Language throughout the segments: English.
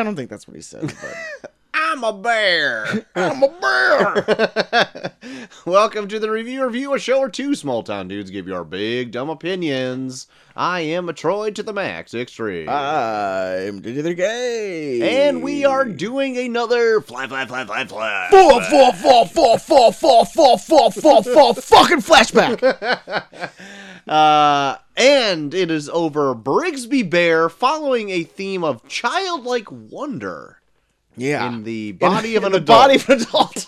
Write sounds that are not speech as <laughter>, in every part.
I don't think that's what he said. But <laughs> I'm a bear. I'm a bear. Welcome to the review review, a show or two small town dudes give you our big dumb opinions. I am a Troy to the max extreme. I'm the gay, and we are doing another fly, fly, fly, fly, fly. four, four, four, four, four, four, four, four, four, four, fucking flashback. Uh, and it is over Brigsby Bear following a theme of childlike wonder Yeah, in the body of In an the <laughs> adult. body of an adult.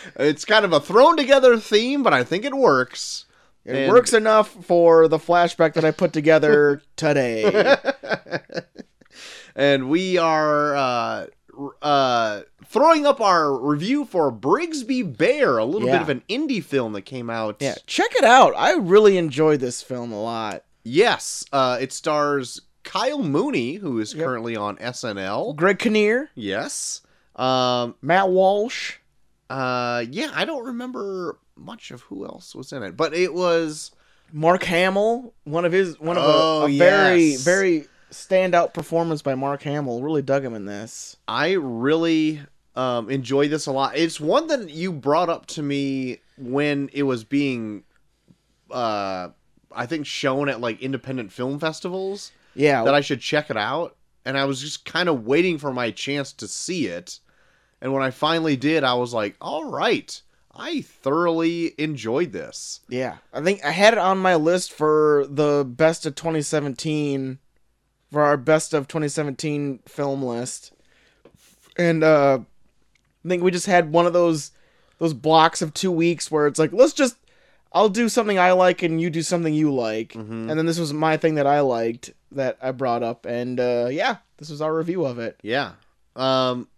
<laughs> it's kind of a thrown together theme, but I think it works. It And- works enough for the flashback that I put together <laughs> today. and we are uh, uh, throwing up our review for Brigsby Bear, a little Yeah. bit of an indie film that came out. Yeah, check it out. I really enjoyed this film a lot. Yes, uh, it stars Kyle Mooney, who is Yep. currently on SNL. Greg Kinnear, Yes. Um. Matt Walsh. Uh. Yeah. I don't remember much of who else was in it, but it was. Mark Hamill, one of his one of Oh, a, a very very standout performance by Mark Hamill. Really dug him in this. I really um enjoy this a lot. It's one that you brought up to me when it was being, uh, I think shown at like independent film festivals Yeah, that I should check it out, and I was just kind of waiting for my chance to see it, and when I finally did, I was like, all right. I thoroughly enjoyed this. yeah. I think I had it on my list for the best of 2017, for our best of 2017 film list, and uh, I think we just had one of those those blocks of two weeks where it's like let's just I'll do something I like and you do something you like. Mhm. And then this was my thing that I liked that I brought up and uh yeah, this was our review of it. Yeah. Um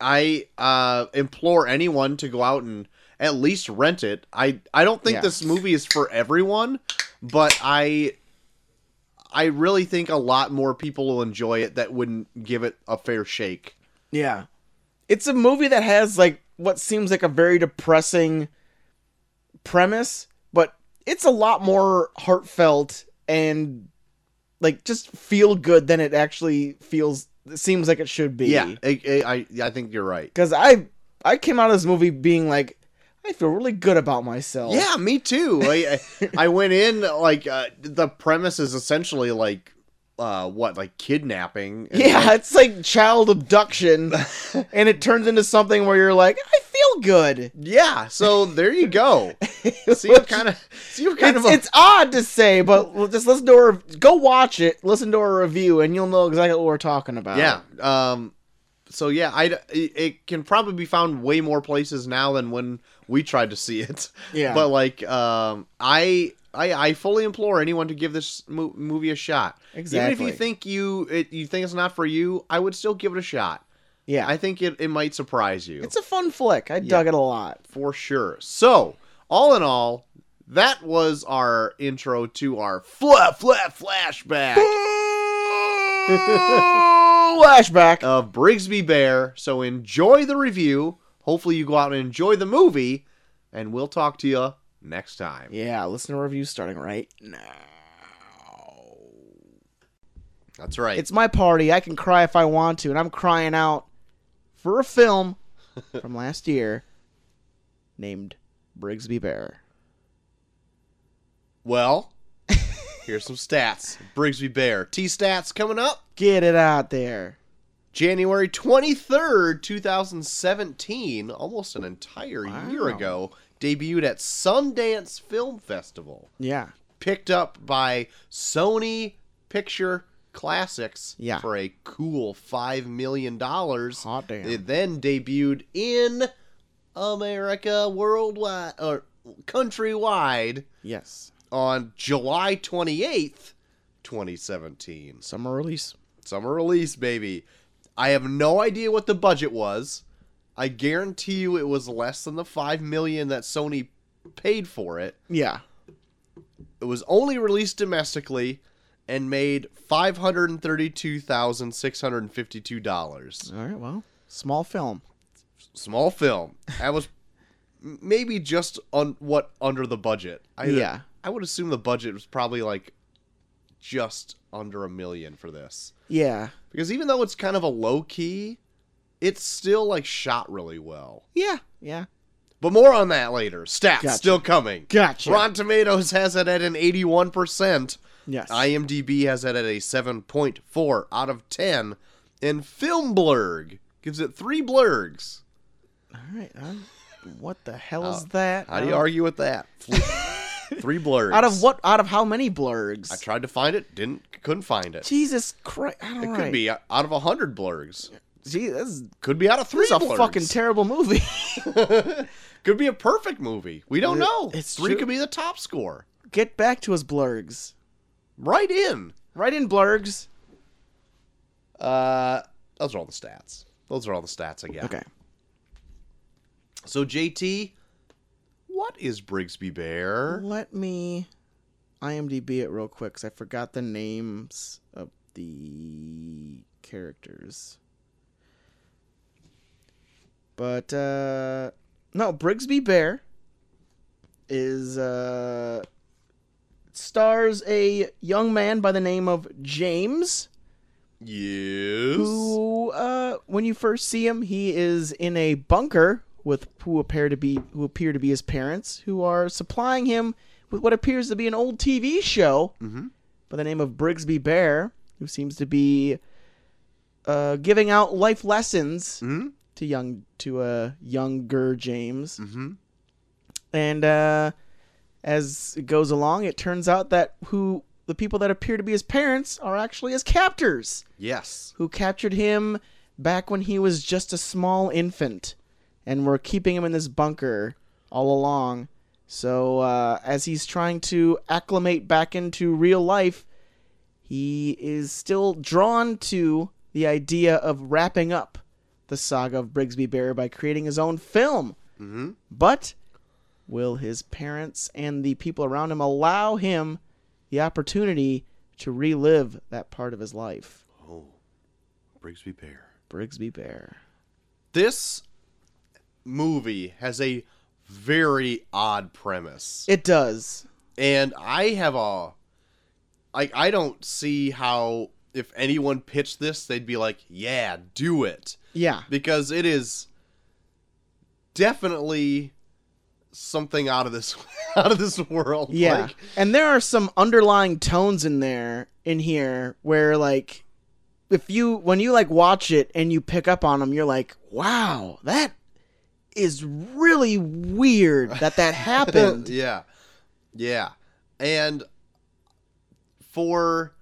I uh implore anyone to go out and at least rent it. I I don't think Yeah. this movie is for everyone, but I I really think a lot more people will enjoy it that wouldn't give it a fair shake. Yeah. It's a movie that has like what seems like a very depressing premise, but it's a lot more heartfelt and like just feel good than it actually feels seems like it should be. Yeah, I, I I think you're right. Cuz I I came out of this movie being like I feel really good about myself. Yeah, me too. I I, <laughs> I went in like uh, the premise is essentially like uh what like kidnapping. Yeah, like, it's like child abduction <laughs> and it turns into something where you're like I feel good. yeah. So there you go. <laughs> See what kind of see what kind it's, of a, it's odd to say, but just listen to our go watch it, listen to our review, and you'll know exactly what we're talking about. yeah. Um. So yeah, I it, it can probably be found way more places now than when we tried to see it. yeah. But like, um, I. I, I fully implore anyone to give this mo- movie a shot. Exactly. Even if you think you it, you think it's not for you, I would still give it a shot. Yeah, I think it, it might surprise you. it's a fun flick. I dug it a lot. for sure. So, all in all, that was our intro to our flat flat flashback <laughs> Flashback. of Brigsby Bear. So enjoy the review. Hopefully you go out and enjoy the movie, and we'll talk to you next time. yeah, listen to review starting right now. That's right. It's my party. I can cry if I want to, and I'm crying out for a film <laughs> from last year named Brigsby Bear. well, <laughs> here's some stats. Brigsby Bear. T stats coming up. Get it out there. January 23rd, 2017, almost an entire year Wow. ago, debuted at Sundance Film Festival. Yeah. Picked up by Sony Picture Classics Yeah. for a cool $5 million. Hot damn. It then debuted in America worldwide, or countrywide, yes. on July 28th, 2017 Summer release. summer release, baby. I have no idea what the budget was. I guarantee you it was less than the five million that Sony paid for it. Yeah. It was only released domestically and made five hundred and thirty-two thousand six hundred and fifty-two dollars. All right. Well, small film. Small film. That was maybe just on what under the budget. I, Yeah. I would assume the budget was probably like just under a million for this Yeah. because even though it's kind of a low key, it's still like shot really well. Yeah. Yeah. But more on that later. Stats Gotcha. still coming. Gotcha. Rotten Tomatoes has it at an 81%. Yes. IMDb has it at a 7.4 out of 10. And Filmblurg gives it three blurgs. All right. um, what the hell is that? How do you Uh, argue with that? <laughs> three blurgs. Out of what? Out of how many blurgs? I tried to find it, didn't, couldn't find it. Jesus Christ! All It right. could be out of a hundred blurgs. Gee, this Could be out of three this is a blurgs. fucking terrible movie. <laughs> could be a perfect movie. We don't know. it's three true. could be the top score. Get back to us, blurgs. Right in. Right in, blurgs. Uh, those are all the stats. Those are all the stats I got. Okay. So JT, what is Brigsby Bear? Let me IMDb it real quick because I forgot the names of the characters. But uh no, Brigsby Bear is uh stars a young man by the name of James Yes. who uh when you first see him he is in a bunker with who appear to be who appear to be his parents who are supplying him with what appears to be an old TV show Mhm. by the name of Brigsby Bear who seems to be uh giving out life lessons Hmm. to young to a younger James Mm-hmm. and uh as it goes along it turns out that who the people that appear to be his parents are actually his captors Yes. who captured him back when he was just a small infant and were keeping him in this bunker all along. So, uh, as he's trying to acclimate back into real life, he is still drawn to the idea of wrapping up the saga of Brigsby Bear by creating his own film. Mm-hmm. But will his parents and the people around him allow him the opportunity to relive that part of his life? Oh, Brigsby Bear. Brigsby Bear. This movie has a very odd premise. It does. and I have a like I don't see how if anyone pitched this they'd be like, "Yeah, do it." Yeah. Because it is definitely something out of this <laughs> out of this world. Yeah. Like, and there are some underlying tones in there in here where like if you when you like watch it and you pick up on them you're like, "Wow, that is really weird that that <laughs> happened." yeah. Yeah. And for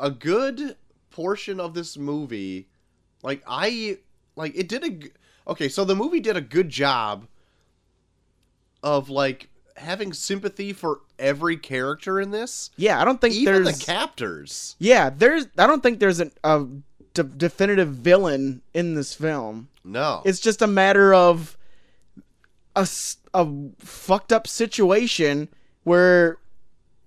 a good portion of this movie, like I like it did a Okay, so the movie did a good job of like having sympathy for every character in this, yeah, I don't think even there's the captors. Yeah, there's I don't think there's an, a de- definitive villain in this film. No. It's just a matter of a fucked up situation where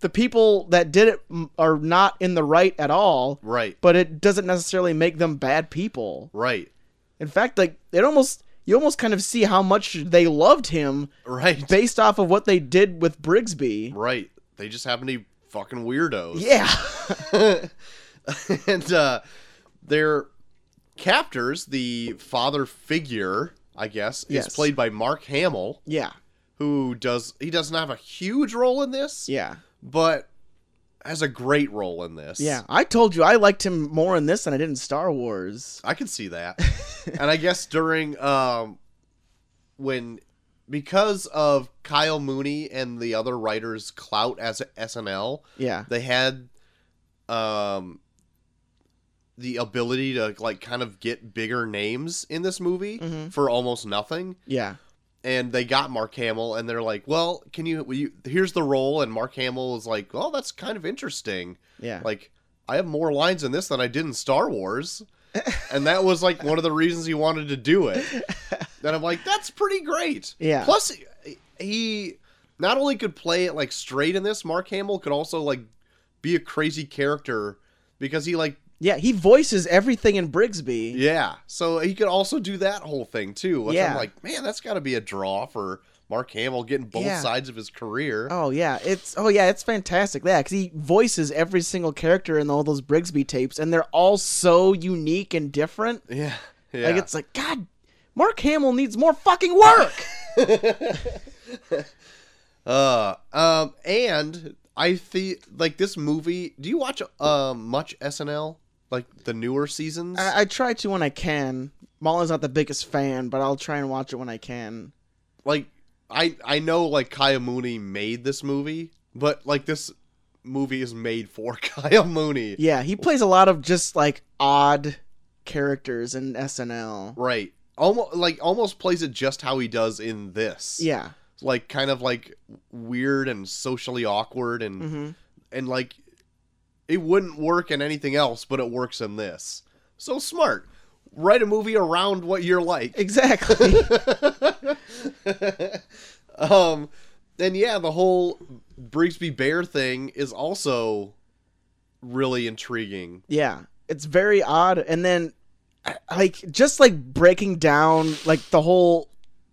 the people that did it are not in the right at all, right. but it doesn't necessarily make them bad people. Right. In fact, like it almost you almost kind of see how much they loved him Right. based off of what they did with Brigsby. right. They just happen to be fucking weirdos. Yeah. <laughs> and uh, their captors, the father figure, I guess, Yes. is played by Mark Hamill, yeah. who does he doesn't have a huge role in this, Yeah. but has a great role in this. Yeah. I told you I liked him more in this than I did in Star Wars. I can see that. <laughs> and I guess during um when because of Kyle Mooney and the other writers' clout as SNL, Yeah. they had um the ability to like kind of get bigger names in this movie Mhm. for almost nothing Yeah. And they got Mark Hamill and they're like well can you, you here's the role and Mark Hamill was like well that's kind of interesting Yeah. like I have more lines in this than I did in Star Wars <laughs> and that was like one of the reasons he wanted to do it and I'm like that's pretty great Yeah. plus he not only could play it like straight in this Mark Hamill could also like be a crazy character because he like yeah, he voices everything in Brigsby. yeah so he could also do that whole thing too which Yeah. I'm like man that's got to be a draw for Mark Hamill getting both Yeah. sides of his career. Oh yeah, it's oh yeah, it's fantastic. Yeah, because he voices every single character in all those Brigsby tapes, and they're all so unique and different. Yeah, yeah. Like it's like God, Mark Hamill needs more fucking work. <laughs> Uh, um, and I think like this movie. Do you watch uh much SNL? Like the newer seasons? I, I try to when I can. Molly's not the biggest fan, but I'll try and watch it when I can. like I I know like Kyle Mooney made this movie, but like this movie is made for <laughs> Kyle Mooney. Yeah, he plays a lot of just like odd characters in SNL. Right. Almost like almost plays it just how he does in this. Yeah. Like kind of like weird and socially awkward and hmm and like it wouldn't work in anything else, but it works in this. So smart. Write a movie around what you're like. Exactly. <laughs> um and yeah, the whole Brigsby Bear thing is also really intriguing. Yeah, it's very odd. And then, like, just like breaking down like the whole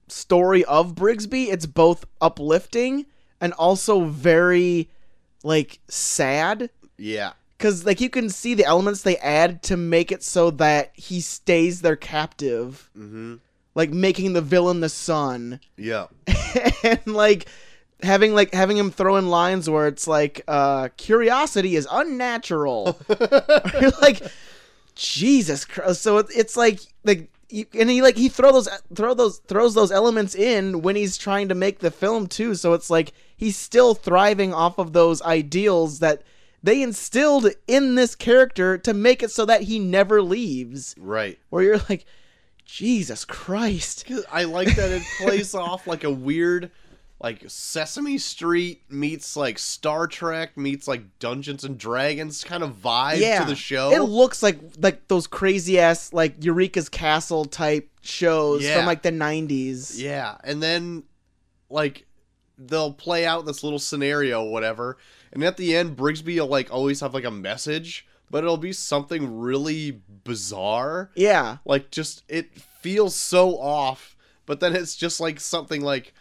story of Brigsby, it's both uplifting and also very like sad Yeah. because like you can see the elements they add to make it so that he stays their captive, Mhm. like making the villain the son, Yeah. <laughs> and like having like having him throw in lines where it's like uh curiosity is unnatural <laughs> you're like jesus christ so it, it's like like and he like he throw those throw those throws those elements in when he's trying to make the film too so it's like he's still thriving off of those ideals that they instilled in this character to make it so that he never leaves Right. where you're like jesus Christ. I like that it plays <laughs> off like a weird like Sesame Street meets like Star Trek meets like Dungeons and Dragons kind of vibe yeah, to the show. It looks like like those crazy ass like Eureka's Castle type shows Yeah. from like the nineties. Yeah, and then like they'll play out this little scenario, whatever, and at the end, Brigsby will like always have like a message, but it'll be something really bizarre. Yeah, Like just it feels so off, but then it's just like something like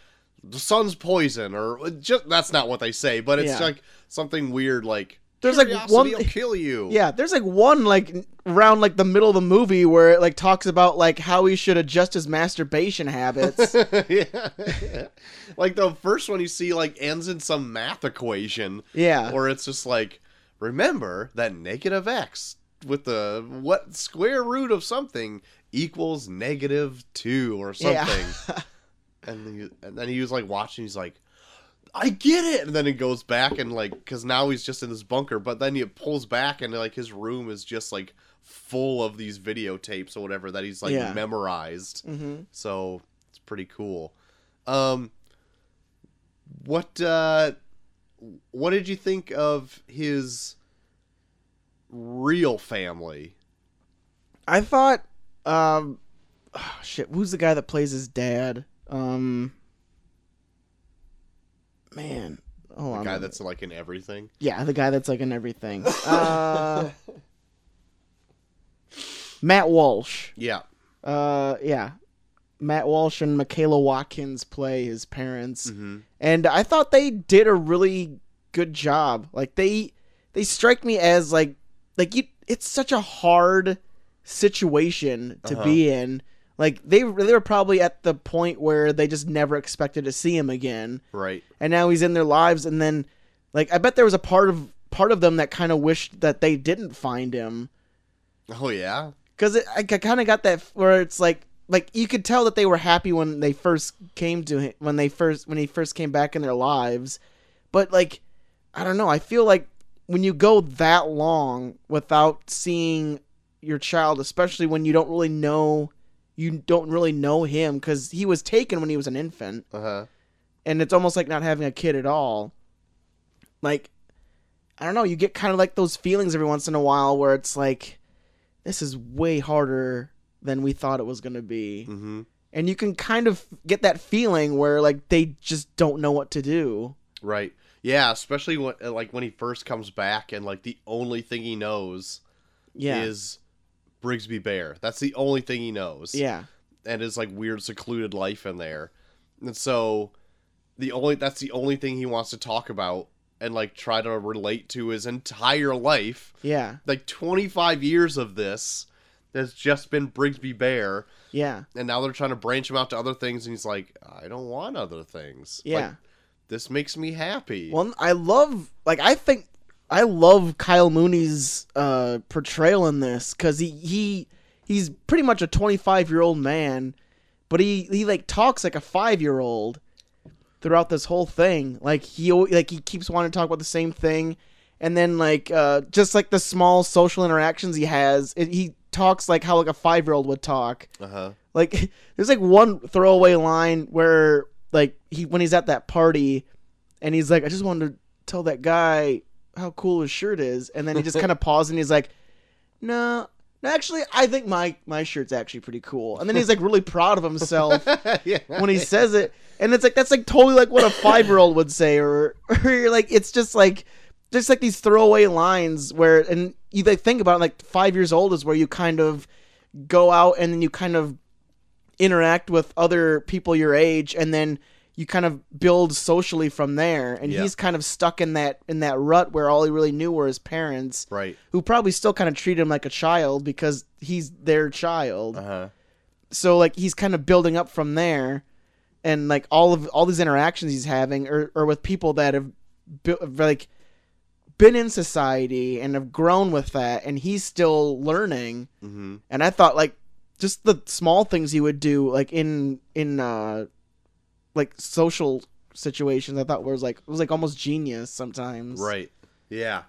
the sun's poison, or uh, just that's not what they say, but it's Yeah. like something weird like. There's, like, "Curiosity one- will kill you. <laughs> yeah. There's like one like around like the middle of the movie where it like talks about like how he should adjust his masturbation habits. <laughs> yeah. like the first one you see like ends in some math equation yeah, or it's just like remember that negative x with the what square root of something equals negative 2 or something yeah. <laughs> and, he, and then he was like watching he's like I get it, and then he goes back and like, because now he's just in this bunker. But then he pulls back and like his room is just like full of these videotapes or whatever that he's like Yeah. memorized. hmm So it's pretty cool. Um, what uh, what did you think of his real family? I thought, um, oh, <sighs> shit. Who's the guy that plays his dad? Um, man, hold The guy that's like in everything. Yeah, the guy that's like in everything. Uh, <laughs> Matt Walsh. Yeah, Uh, yeah, Matt Walsh and Michaela Watkins play his parents, hmm and I thought they did a really good job. Like they they strike me as like like you. It's such a hard situation to Uh-huh. be in. Like they they were probably at the point where they just never expected to see him again. Right. and now he's in their lives and then like i bet there was a part of part of them that kind of wished that they didn't find him. Oh yeah, because i I kind of got that where it's like like you could tell that they were happy when they first came to him when they first when he first came back in their lives. But like i don't know i feel like when you go that long without seeing your child especially when you don't really know you don't really know him because he was taken when he was an infant uh huh. and it's almost like not having a kid at all. Like, I don't know, you get kind of like those feelings every once in a while where it's like, this is way harder than we thought it was going to be. hmm And you can kind of get that feeling where like they just don't know what to do. Right. Yeah, especially when like when he first comes back and like the only thing he knows Yeah. is Brigsby Bear. That's the only thing he knows. yeah. And his like weird secluded life in there. And so the only that's the only thing he wants to talk about and like try to relate to his entire life. Yeah. Like 25 years of this has just been Brigsby Bear, Yeah. and now they're trying to branch him out to other things, and he's like, I don't want other things. Like, Yeah. this makes me happy. Well, I love like I think I love Kyle Mooney's uh, portrayal in this because he he he's pretty much a 25 year old man, but he he like talks like a five year old throughout this whole thing. Like he like he keeps wanting to talk about the same thing, and then like uh, just like the small social interactions he has, it, he talks like how like a five year old would talk. Uh huh. Like <laughs> there's like one throwaway line where like he when he's at that party and he's like, I just wanted to tell that guy how cool his shirt is, and then he just kind of <laughs> pauses and he's like, No, no, actually, I think my my shirt's actually pretty cool. And then he's like really proud of himself <laughs> yeah. when he says it, and it's like that's like totally like what a five year old would say, or or you're like it's just like just like these throwaway lines where and you like think about it, like five years old is where you kind of go out and then you kind of interact with other people your age and then you kind of build socially from there and Yeah. he's kind of stuck in that in that rut where all he really knew were his parents Right. who probably still kind of treat him like a child because he's their child Uh huh. so like he's kind of building up from there and like all of all these interactions he's having are, are with people that have bu- like been in society and have grown with that and he's still learning Mm-hmm. and i thought like just the small things he would do like in in uh like social situations i thought was like it was like almost genius sometimes Right. Yeah.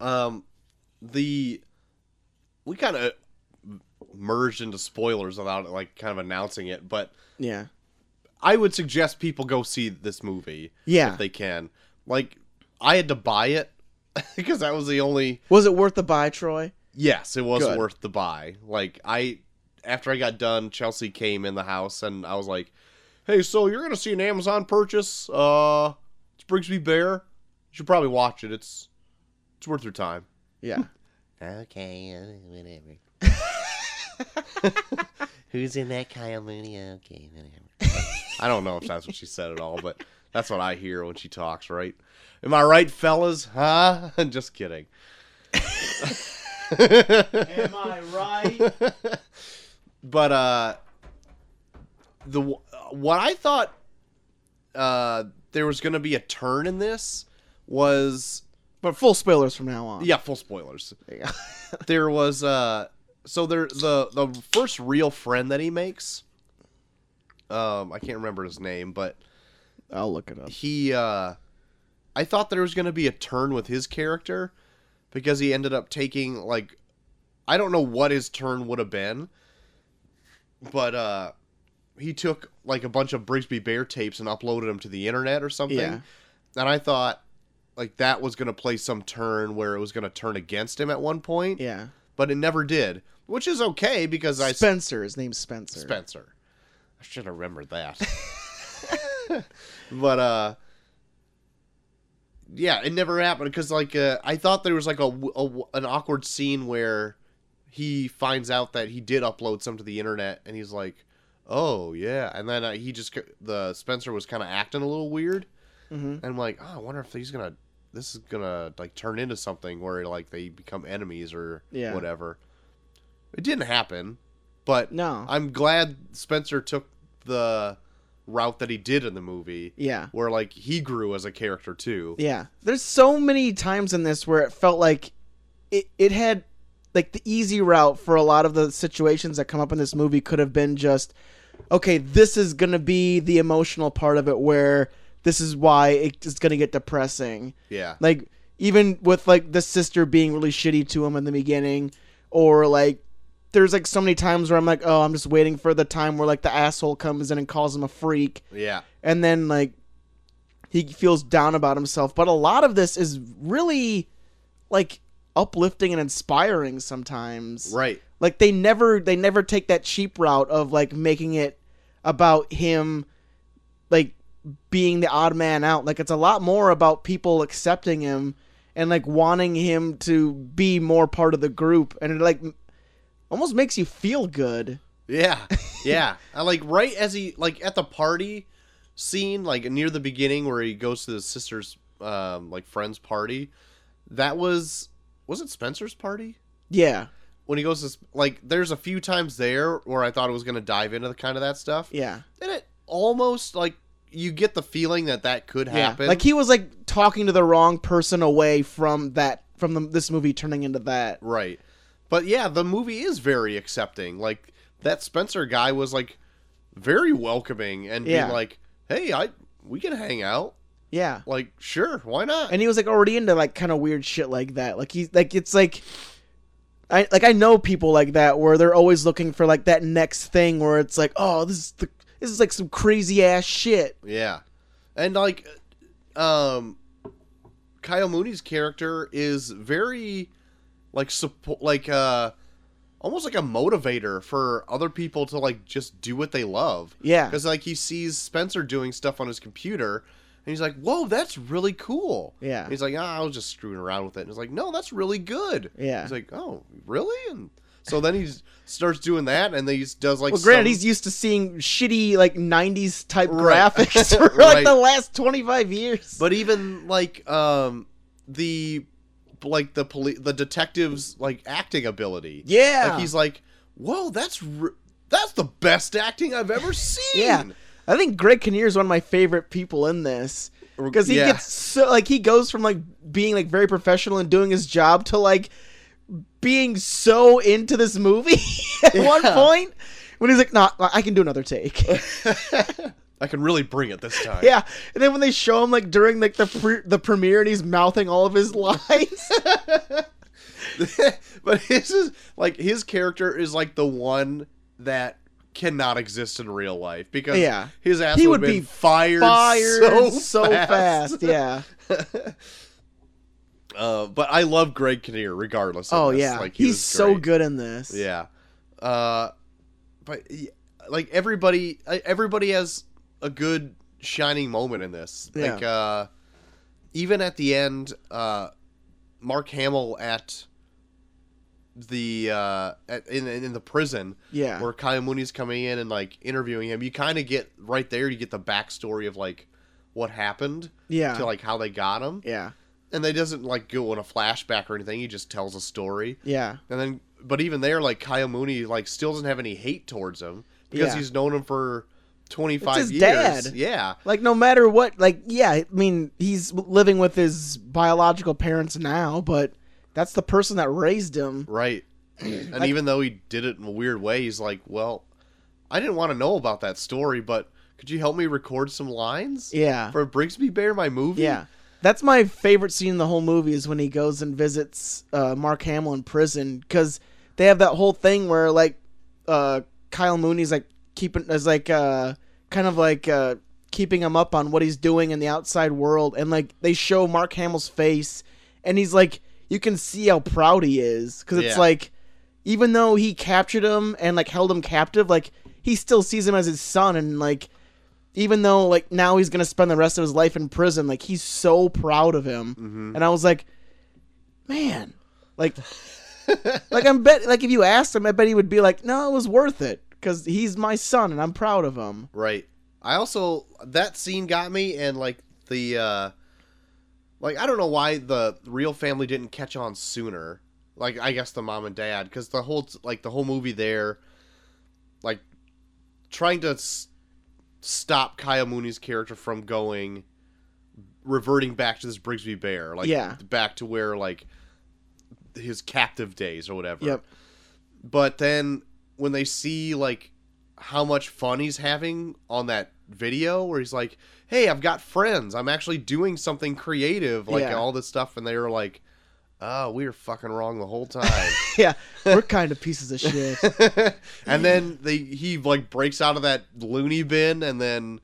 Um, the we kind of merged into spoilers without like kind of announcing it, but yeah I would suggest people go see this movie yeah if they can. Like, I had to buy it <laughs> because that was the only. was it worth the buy troy Yes, it was Good. worth the buy. Like, I after I got done, Chelsea came in the house and I was like, "Hey, so you're gonna see an Amazon purchase? Uh, it's Brigsby Bear. You should probably watch it. It's it's worth your time." yeah <laughs> Okay, uh, whatever. <laughs> <laughs> Who's in that Kyle Mooney? Okay, whatever. I don't know if that's what she said at all, but that's what I hear when she talks, right? Am I right, fellas? Huh? Just kidding. am i right but uh the what I thought uh there was going to be a turn in this was but full spoilers from now on. Yeah, full spoilers. yeah <laughs> There was uh so there the the first real friend that he makes um I can't remember his name, but i'll look it up. he uh I thought there was going to be a turn with his character because he ended up taking like I don't know what his turn would have been but uh he took like a bunch of Brigsby Bear tapes and uploaded them to the internet or something Yeah. and I thought like that was going to play some turn where it was going to turn against him at one point yeah but it never did which is okay because I Spencer. His name's Spencer. Spencer. I should have remembered that. <laughs> <laughs> but uh yeah, it never happened because like uh, I thought there was like a, a an awkward scene where he finds out that he did upload some to the internet and he's like, "Oh, yeah." And then uh, he just the Spencer was kind of acting a little weird. hmm And I'm like, "Oh, I wonder if he's going to this is going to like turn into something where like they become enemies or Yeah. whatever." It didn't happen, but No. I'm glad Spencer took the route that he did in the movie, yeah. where like he grew as a character too. Yeah. There's so many times in this where it felt like it, it had like the easy route for a lot of the situations that come up in this movie could have been just okay, this is going to be the emotional part of it where this is why it's going to get depressing. Yeah, Like even with like the sister being really shitty to him in the beginning or like there's like so many times where I'm like, "Oh, I'm just waiting for the time where like the asshole comes in and calls him a freak." yeah, and then like he feels down about himself but a lot of this is really like uplifting and inspiring sometimes right. like they never they never take that cheap route of like making it about him like being the odd man out like it's a lot more about people accepting him and like wanting him to be more part of the group and it like almost makes you feel good Yeah, <laughs> yeah. I like right as he like at the party scene, like near the beginning where he goes to his sister's um, like friend's party. That was was it Spencer's party? Yeah, When he goes to like, there's a few times there where I thought it was gonna dive into the kind of that stuff, yeah, and it almost like you get the feeling that that could happen. yeah. Like he was like talking to the wrong person away from that from the, this movie turning into that. Right. But yeah, the movie is very accepting. Like that Spencer guy was like very welcoming and Yeah. being like, "Hey, I we can hang out." Yeah. Like, sure, why not? and he was like already into like kind of weird shit like that. Like he's like it's like I like I know people like that where they're always looking for like that next thing where it's like, oh, this is the this is like some crazy ass shit. yeah. And like um Kyle Mooney's character is very like support like uh almost like a motivator for other people to like just do what they love. Yeah. Because like he sees Spencer doing stuff on his computer, and he's like, "Whoa, that's really cool." Yeah. And he's like, "Ah, I was just screwing around with it." And he's like, "No, that's really good." Yeah. He's like, "Oh, really?" And so then he starts doing that, and then he does like. Well, granted, some- he's used to seeing shitty like like type Right. graphics <laughs> <laughs> for Right. like the last twenty five years. But even like um the like the police the detective's like acting ability. yeah, Like he's like, "Whoa, that's r- that's the best acting I've ever <laughs> seen." yeah. I think Greg Kinnear is one of my favorite people in this because he Yeah. gets so like he goes from like being like very professional and doing his job to like being so into this movie <laughs> at one point when he's like, "Nah, I can do another take." <laughs> I can really bring it this time. yeah, and then when they show him like during like the pre- the premiere and he's mouthing all of his <laughs> lines. but his is like his character is like the one that cannot exist in real life because Yeah. his ass He would would be fired, Fired so, so, fast. fast. Yeah. <laughs> Uh, but I love Greg Kinnear regardless. Of Oh this. yeah, like, he he's so good in this. Yeah, uh, but like everybody, everybody has a good shining moment in this. Yeah. Like uh, even at the end, uh, Mark Hamill at the uh, in in the prison Yeah. where Kyle Mooney's coming in and like interviewing him. You kind of get right there. You get the backstory of like what happened Yeah. to like how they got him, yeah. and they doesn't like go in a flashback or anything. He just tells a story. Yeah. And then, but even there, like Kyle Mooney, like still doesn't have any hate towards him because Yeah. he's known him for 25 It's his years. dad. Yeah, Like no matter what, like yeah, I mean he's living with his biological parents now, but that's the person that raised him. right. <clears throat> and even though he did it in a weird way, he's like, "Well, I didn't want to know about that story, but could you help me record some lines Yeah. for Brigsby Bear, my movie?" Yeah. That's my favorite scene in the whole movie is when he goes and visits uh, Mark Hamill in prison because they have that whole thing where like uh, Kyle Mooney's like keeping is like uh, kind of like uh, keeping him up on what he's doing in the outside world and like they show Mark Hamill's face and he's like you can see how proud he is because it's Yeah. like even though he captured him and like held him captive like he still sees him as his son and like even though like now he's gonna spend the rest of his life in prison, like he's so proud of him. Mm-hmm. And I was like, man, like, like I'm bet like if you asked him, I bet he would be like, no, it was worth it because he's my son and I'm proud of him. Right. I also that scene got me and like the uh like I don't know why the real family didn't catch on sooner. Like I guess the mom and dad cuz the whole like the whole movie there like trying to s- stop Kyle Mooney's character from going reverting back to this Brigsby Bear like Yeah. back to where like his captive days or whatever Yep. but then when they see like how much fun he's having on that video where he's like hey i've got friends i'm actually doing something creative like Yeah. all this stuff and they were like oh we were fucking wrong the whole time <laughs> Yeah, we're kind of pieces of shit. <laughs> and then they he like breaks out of that loony bin and then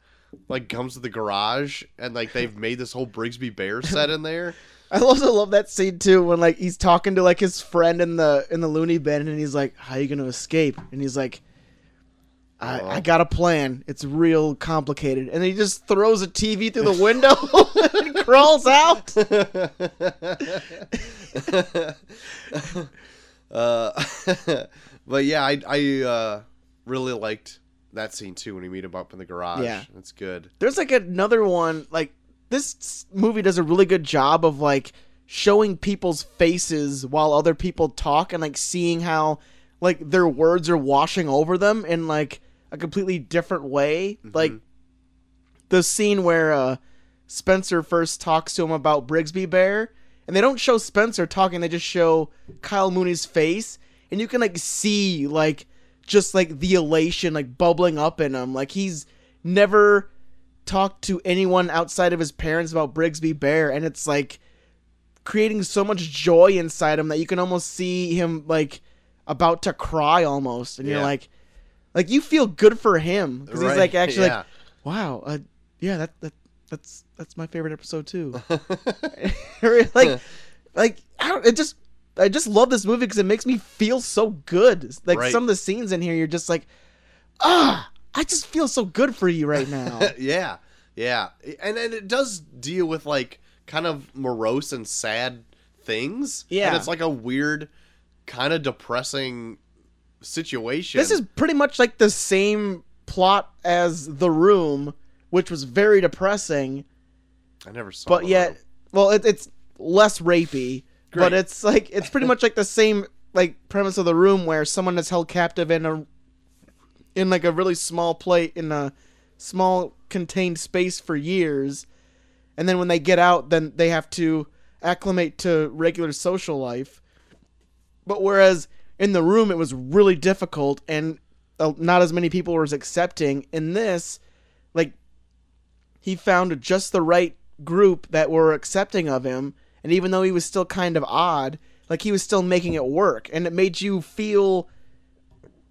like comes to the garage and like they've made this whole brigsby bear set in there <laughs> I also love that scene too when like he's talking to like his friend in the in the loony bin and he's like, "How are you gonna escape?" And he's like, I, Oh. I got a plan. It's real complicated. And he just throws a TV through the <laughs> window <laughs> and crawls out. <laughs> uh, but yeah, I I uh, really liked that scene too when we meet him up in the garage. Yeah. that's good. There's like another one like this movie does a really good job of like showing people's faces while other people talk and like seeing how like their words are washing over them and like a completely different way. Like the scene where uh Spencer first talks to him about Brigsby Bear and they don't show Spencer talking, they just show Kyle Mooney's face and you can like see like just like the elation like bubbling up in him. Like he's never talked to anyone outside of his parents about Brigsby Bear and it's like creating so much joy inside him that you can almost see him like about to cry almost and you're like like you feel good for him because he's like <laughs> actually yeah. like wow uh, yeah that, that that's that's my favorite episode too <laughs> <laughs> like like I don't, it just I just love this movie because it makes me feel so good. Like Right. some of the scenes in here, you're just like, ah, I just feel so good for you right now. yeah, yeah, and and it does deal with like kind of morose and sad things. Yeah. and it's like a weird, kind of depressing situation. this is pretty much like the same plot as The Room, which was very depressing, I never saw. but yet, Room. well, it, it's less rapey, but it's like it's pretty much like the same like premise of The Room, where someone is held captive in a in like a really small plate in a small contained space for years, and then when they get out, then they have to acclimate to regular social life. But whereas in the room it was really difficult and uh, not as many people were accepting, in this, like he found just the right group that were accepting of him, and even though he was still kind of odd, like he was still making it work, and it made you feel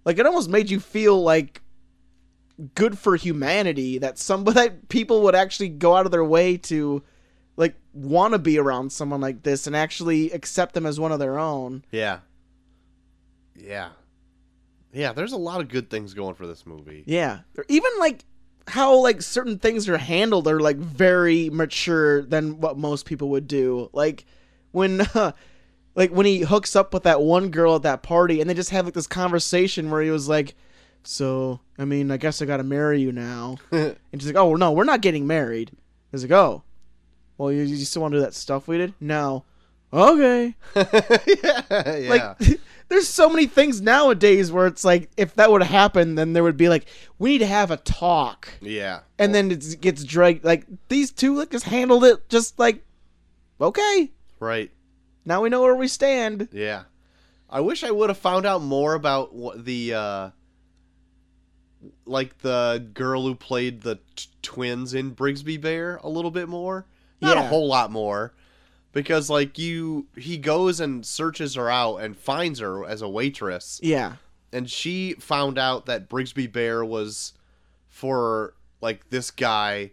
like it almost made you feel like good for humanity that some <laughs> that people would actually go out of their way to like want to be around someone like this and actually accept them as one of their own. yeah, yeah, yeah. There's a lot of good things going for this movie. Yeah. Even like how like certain things are handled are like very mature than what most people would do. Like when uh, <laughs> like when he hooks up with that one girl at that party and they just have like this conversation where he was like so I mean I guess I got to marry you now. <laughs> and she's like, "Oh, no, we're not getting married." He's like, "Oh. Well, you, you still want to do that stuff we did?" No. Okay. yeah, <laughs> yeah. Like, <laughs> there's so many things nowadays where it's like, if that would happen, then there would be like, we need to have a talk, yeah, and then it gets dragged. Like these two, like, just handled it, just like, okay, right. now we know where we stand. Yeah. I wish I would have found out more about what the uh like the girl who played the t- twins in Brigsby Bear a little bit more. Not a whole lot more. Because like you he goes and searches her out and finds her as a waitress Yeah, and she found out that Brigsby Bear was for like this guy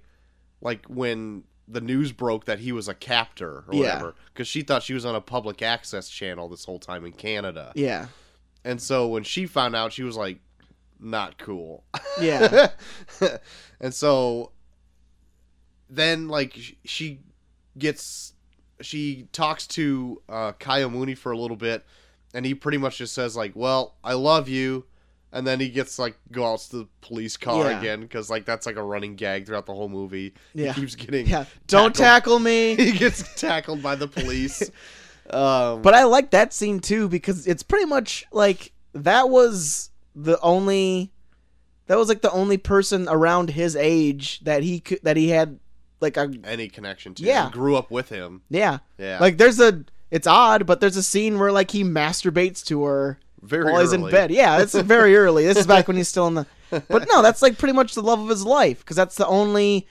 like when the news broke that he was a captor or Yeah. whatever because she thought she was on a public access channel this whole time in Canada. yeah, And so when she found out she was like not cool. <laughs> yeah, and so then like she gets she talks to uh Kyle Mooney for a little bit and he pretty much just says like, "Well, I love you." And then he gets like go out to the police car Yeah. again cuz like that's like a running gag throughout the whole movie. Yeah. He keeps getting yeah. Don't tackle me. <laughs> he gets tackled by the police. <laughs> um But I like that scene too because it's pretty much like that was the only that was like the only person around his age that he could that he had like a any connection to Yeah. him. grew up with him. yeah Yeah. like there's a it's odd but there's a scene where like he masturbates to her very while he's in bed yeah it's very early this is back when he's still in the <laughs> but no that's like pretty much the love of his life because that's the only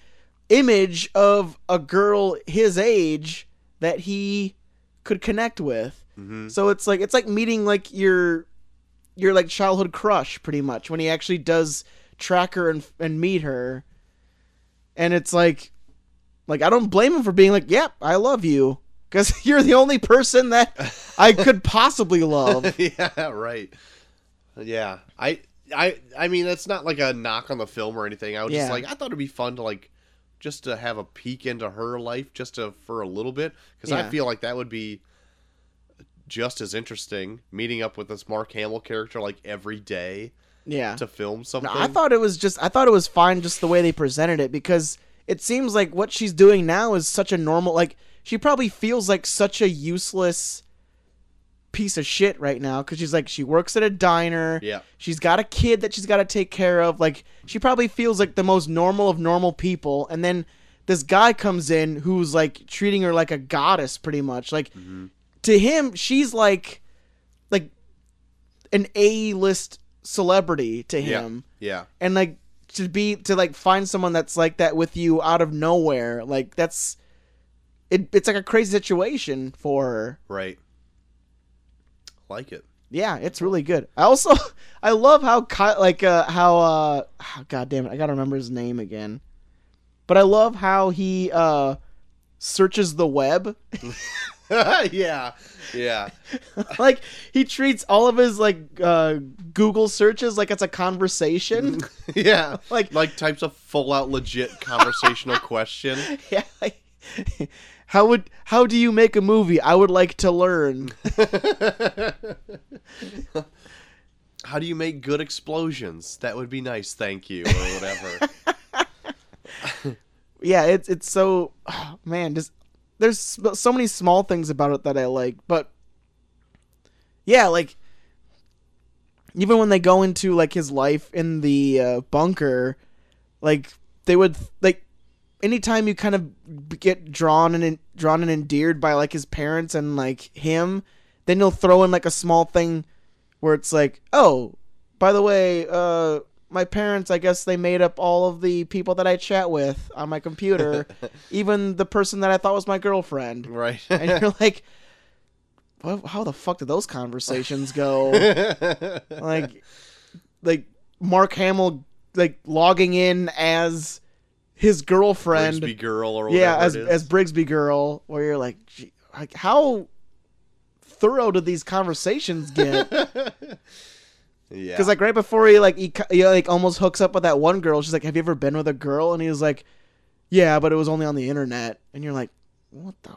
image of a girl his age that he could connect with Mhm. so it's like it's like meeting like your your like childhood crush pretty much when he actually does track her and and meet her. And it's like like I don't blame him for being like, "Yep, I love you." Cuz <laughs> you're the only person that <laughs> I could possibly love. <laughs> yeah, right. Yeah, I, I, I mean, that's not like a knock on the film or anything. I was just like, I thought it'd be fun to like, just to have a peek into her life, just to for a little bit, because I feel like that would be just as interesting. Meeting up with this Mark Hamill character like every day, Yeah. to film something. No, I thought it was just I thought it was fine just the way they presented it because it seems like what she's doing now is such a normal like she probably feels like such a useless piece of shit right now cuz she's like she works at a diner. Yeah. She's got a kid that she's got to take care of. Like she probably feels like the most normal of normal people and then this guy comes in who's like treating her like a goddess pretty much. Like mm-hmm. to him she's like like an A-list celebrity to him yeah, him yeah, and like to be to like find someone that's like that with you out of nowhere. Like that's it, it's like a crazy situation for her. Right. Like it. yeah it's really good. I also <laughs> i love how like uh how uh god damn it i gotta remember his name again. But i love how he uh searches the web <laughs> <laughs> yeah, yeah, <laughs> like he treats all of his like uh google searches like it's a conversation <laughs> yeah. like Like types of full out legit conversational question. Yeah. like, how would how do you make a movie? I would like to learn. How do you make good explosions? That would be nice, thank you, or whatever. yeah, it's it's so oh, man, just there's so many small things about it that I like, but yeah, like even when they go into like his life in the uh, bunker, like they would like anytime you kind of get drawn and drawn and endeared by like his parents and like him, then you'll throw in like a small thing where it's like, oh, by the way, uh, my parents, I guess they made up all of the people that I chat with on my computer, <laughs> even the person that I thought was my girlfriend. right. And you're <laughs> like, well, how the fuck did those conversations go? <laughs> like, like Mark Hamill, like logging in as his girlfriend. Frisbee girl or whatever yeah, as it is. as Brigsby girl, where you're like, like how thorough did these conversations get? Yeah. Because like right before he like he, he like almost hooks up with that one girl, she's like, "Have you ever been with a girl?" And he was like, "Yeah, but it was only on the internet." And you're like, "What the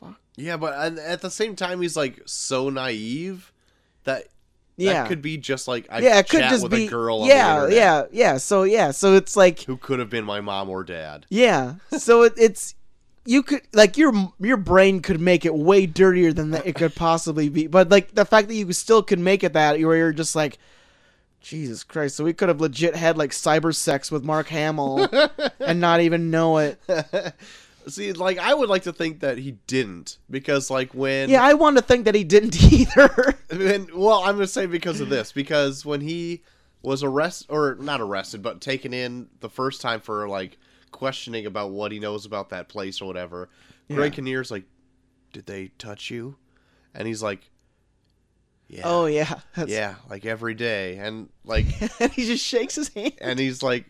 fuck?" Yeah, but and at the same time, he's like so naive that Yeah, that could be just like I yeah, it could just with be a girl. Yeah, yeah, yeah. So yeah, so it's like who could have been my mom or dad. yeah, so it, it's you could like your your brain could make it way dirtier than that it could possibly be, but like the fact that you still could make it that where you're just like. Jesus Christ! So we could have legit had like cyber sex with Mark Hamill <laughs> and not even know it. <laughs> See, like I would like to think that he didn't because like when Yeah, I want to think that he didn't <laughs> either. And, well, I'm gonna say because of this, because when he was arrested or not arrested, but taken in the first time for like questioning about what he knows about that place or whatever, Greg Yeah. Kinnear's like, "Did they touch you?" And he's like, "Yeah, oh yeah, That's- yeah, like every day." And like, <laughs> and he just shakes his hand. and he's like,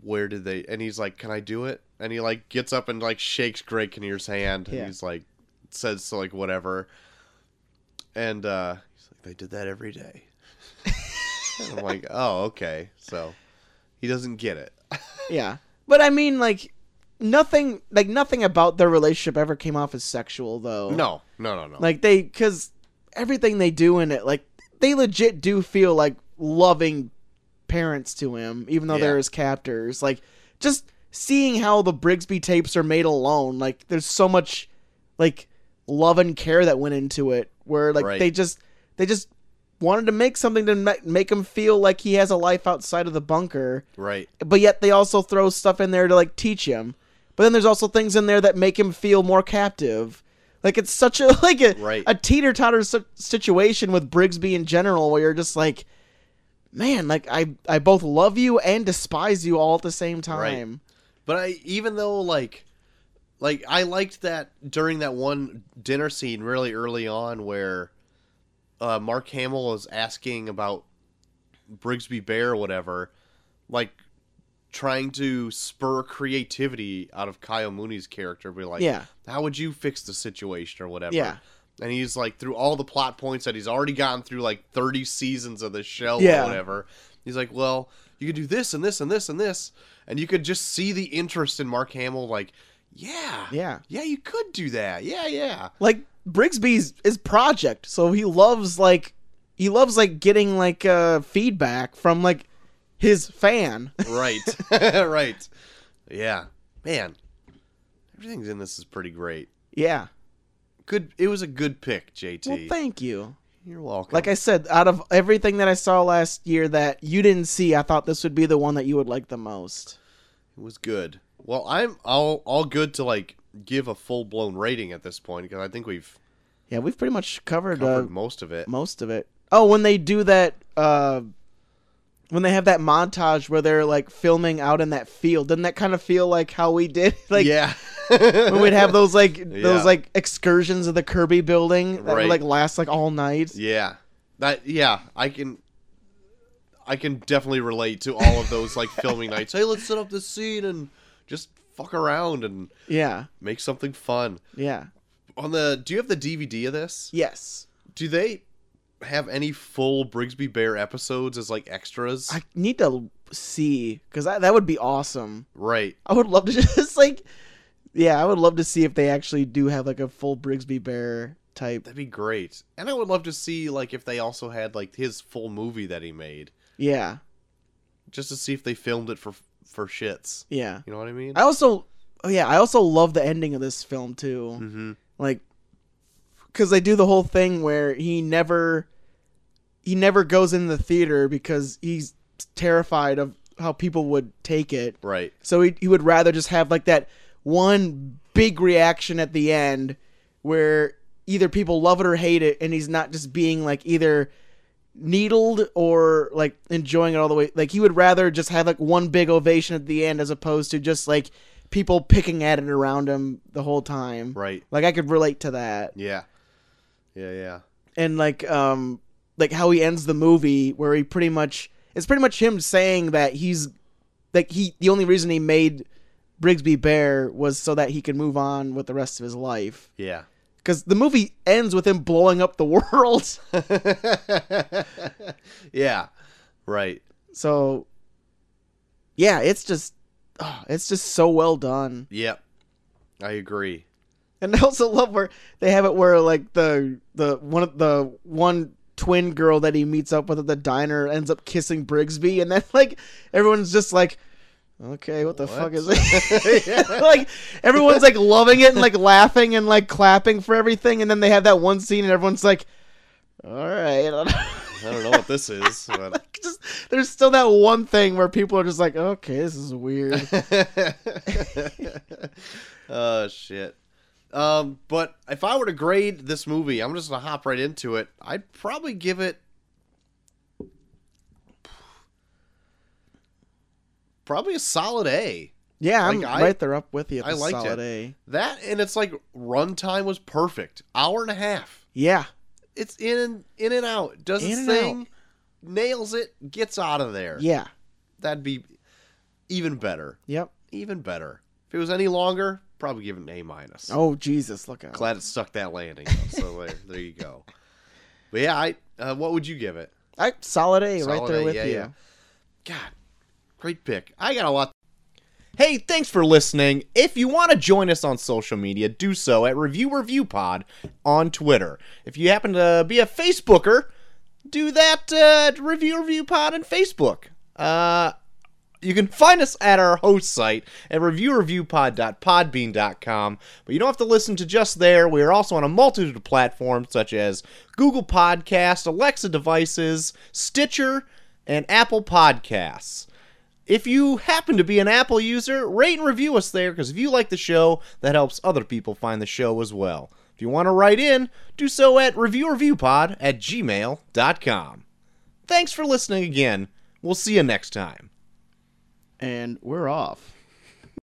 "Where did they?" And he's like, "Can I do it?" And he like gets up and like shakes Greg Kinnear's hand, and Yeah. he's like, says so, like whatever, and uh he's like, "They did that every day." <laughs> and I'm like, "Oh, okay." So he doesn't get it. Yeah, but I mean, like nothing, like nothing about their relationship ever came off as sexual, though. No, no, no, no. like they, because everything they do in it, like they legit do feel like loving parents to him, even though Yeah. they're his captors. Like just seeing how the Brigsby tapes are made alone, like there's so much like love and care that went into it, where like Right. they just they just wanted to make something to ma- make him feel like he has a life outside of the bunker right. but yet they also throw stuff in there to like teach him. But then there's also things in there that make him feel more captive. Like it's such a <laughs> like a Right. a teeter totter si- situation with Brigsby in general, where you're just like, man, like I I both love you and despise you all at the same time. But I even though like like I liked that during that one dinner scene really early on where uh, Mark Hamill is asking about Brigsby Bear or whatever, like trying to spur creativity out of Kyle Mooney's character, be like, Yeah. how would you fix the situation or whatever? Yeah. And he's like through all the plot points that he's already gotten through like 30 seasons of the show Yeah. or whatever. He's like, well, you could do this and this and this and this. And you could just see the interest in Mark Hamill, like, yeah. Yeah. Yeah, you could do that. Yeah, yeah. Like Brigsby's his project, so he loves like he loves like getting like uh feedback from like his fan. right, <laughs> right. Yeah, man. Everything's in this is pretty great. yeah. Good. It was a good pick, JT. Well, thank you. You're welcome. Like I said, out of everything that I saw last year that you didn't see, I thought this would be the one that you would like the most. It was good. Well, I'm all all good to like give a full blown rating at this point because I think we've Yeah, we've pretty much covered, covered uh, most of it. most of it. Oh, when they do that, uh, when they have that montage where they're like filming out in that field, doesn't that kind of feel like how we did? <laughs> like yeah, when we'd have those like <laughs> Yeah. those like excursions of the Kirby building that Right. would like last like all night. yeah, that yeah. I can I can definitely relate to all of those like filming nights. Hey, let's set up this scene and fuck around and Yeah, make something fun. yeah, On the, do you have the DVD of this? yes. Do they have any full Brigsby Bear episodes as like extras? I need to see because that that would be awesome. right. I would love to <laughs> just like, yeah, I would love to see if they actually do have like a full Brigsby Bear type. That'd be great. And I would love to see like if they also had like his full movie that he made, Yeah, just to see if they filmed it for for shits. yeah. You know what I mean? I also, oh yeah, I also love the ending of this film too. mm-hmm. Like, because they do the whole thing where he never, he never goes in the theater because he's terrified of how people would take it. Right. So he, he would rather just have like that one big reaction at the end where either people love it or hate it and he's not just being like either needled or like enjoying it all the way like he would rather just have like one big ovation at the end as opposed to just like people picking at it around him the whole time Right. like i could relate to that Yeah. Yeah. Yeah. and like um like how he ends the movie where he pretty much it's pretty much him saying that he's like he the only reason he made Brigsby Bear was so that he could move on with the rest of his life Yeah. Because the movie ends with him blowing up the <laughs> world yeah. Right. so yeah it's just oh, it's just so well done Yep. I agree. And I also love where they have it where like the the one of the one twin girl that he meets up with at the diner ends up kissing Brigsby, and then like everyone's just like, okay, what the What? fuck is it? <laughs> <laughs> like everyone's like loving it and like laughing and like clapping for everything, and then they have that one scene and everyone's like, all right. <laughs> I don't know what this is, but just there's still that one thing where people are just like, okay, this is weird. oh shit. Um, but if I were to grade this movie, I'm just gonna hop right into it. I'd probably give it probably a solid A. Yeah, I'm I- right there up with you. I liked solid it. A. That and it's like runtime was perfect, hour and a half. Yeah, It's in and in and out. Does In its and thing, nails it, gets out of there. yeah, That'd be even better. yep. Even better. If it was any longer, probably give it an A minus. Oh Jesus, look out! Glad it stuck that landing. Though, so there, <laughs> there you go. But yeah, I uh, what would you give it? I solid A right there A, with yeah, you. yeah. God, great pick. I got a lot. Hey, thanks for listening. If you want to join us on social media, do so at Review Review Pod on Twitter. If you happen to be a Facebooker, do that uh, Review Review Pod on Facebook. Uh, you can find us at our host site at reviewreviewpod.podbean.com, but you don't have to listen to just there. We are also on a multitude of platforms such as Google Podcast, Alexa devices, Stitcher, and Apple Podcasts. If you happen to be an Apple user, rate and review us there because if you like the show, that helps other people find the show as well. If you want to write in, do so at reviewreviewpod at gmail.com. Thanks for listening again. We'll see you next time. And we're off.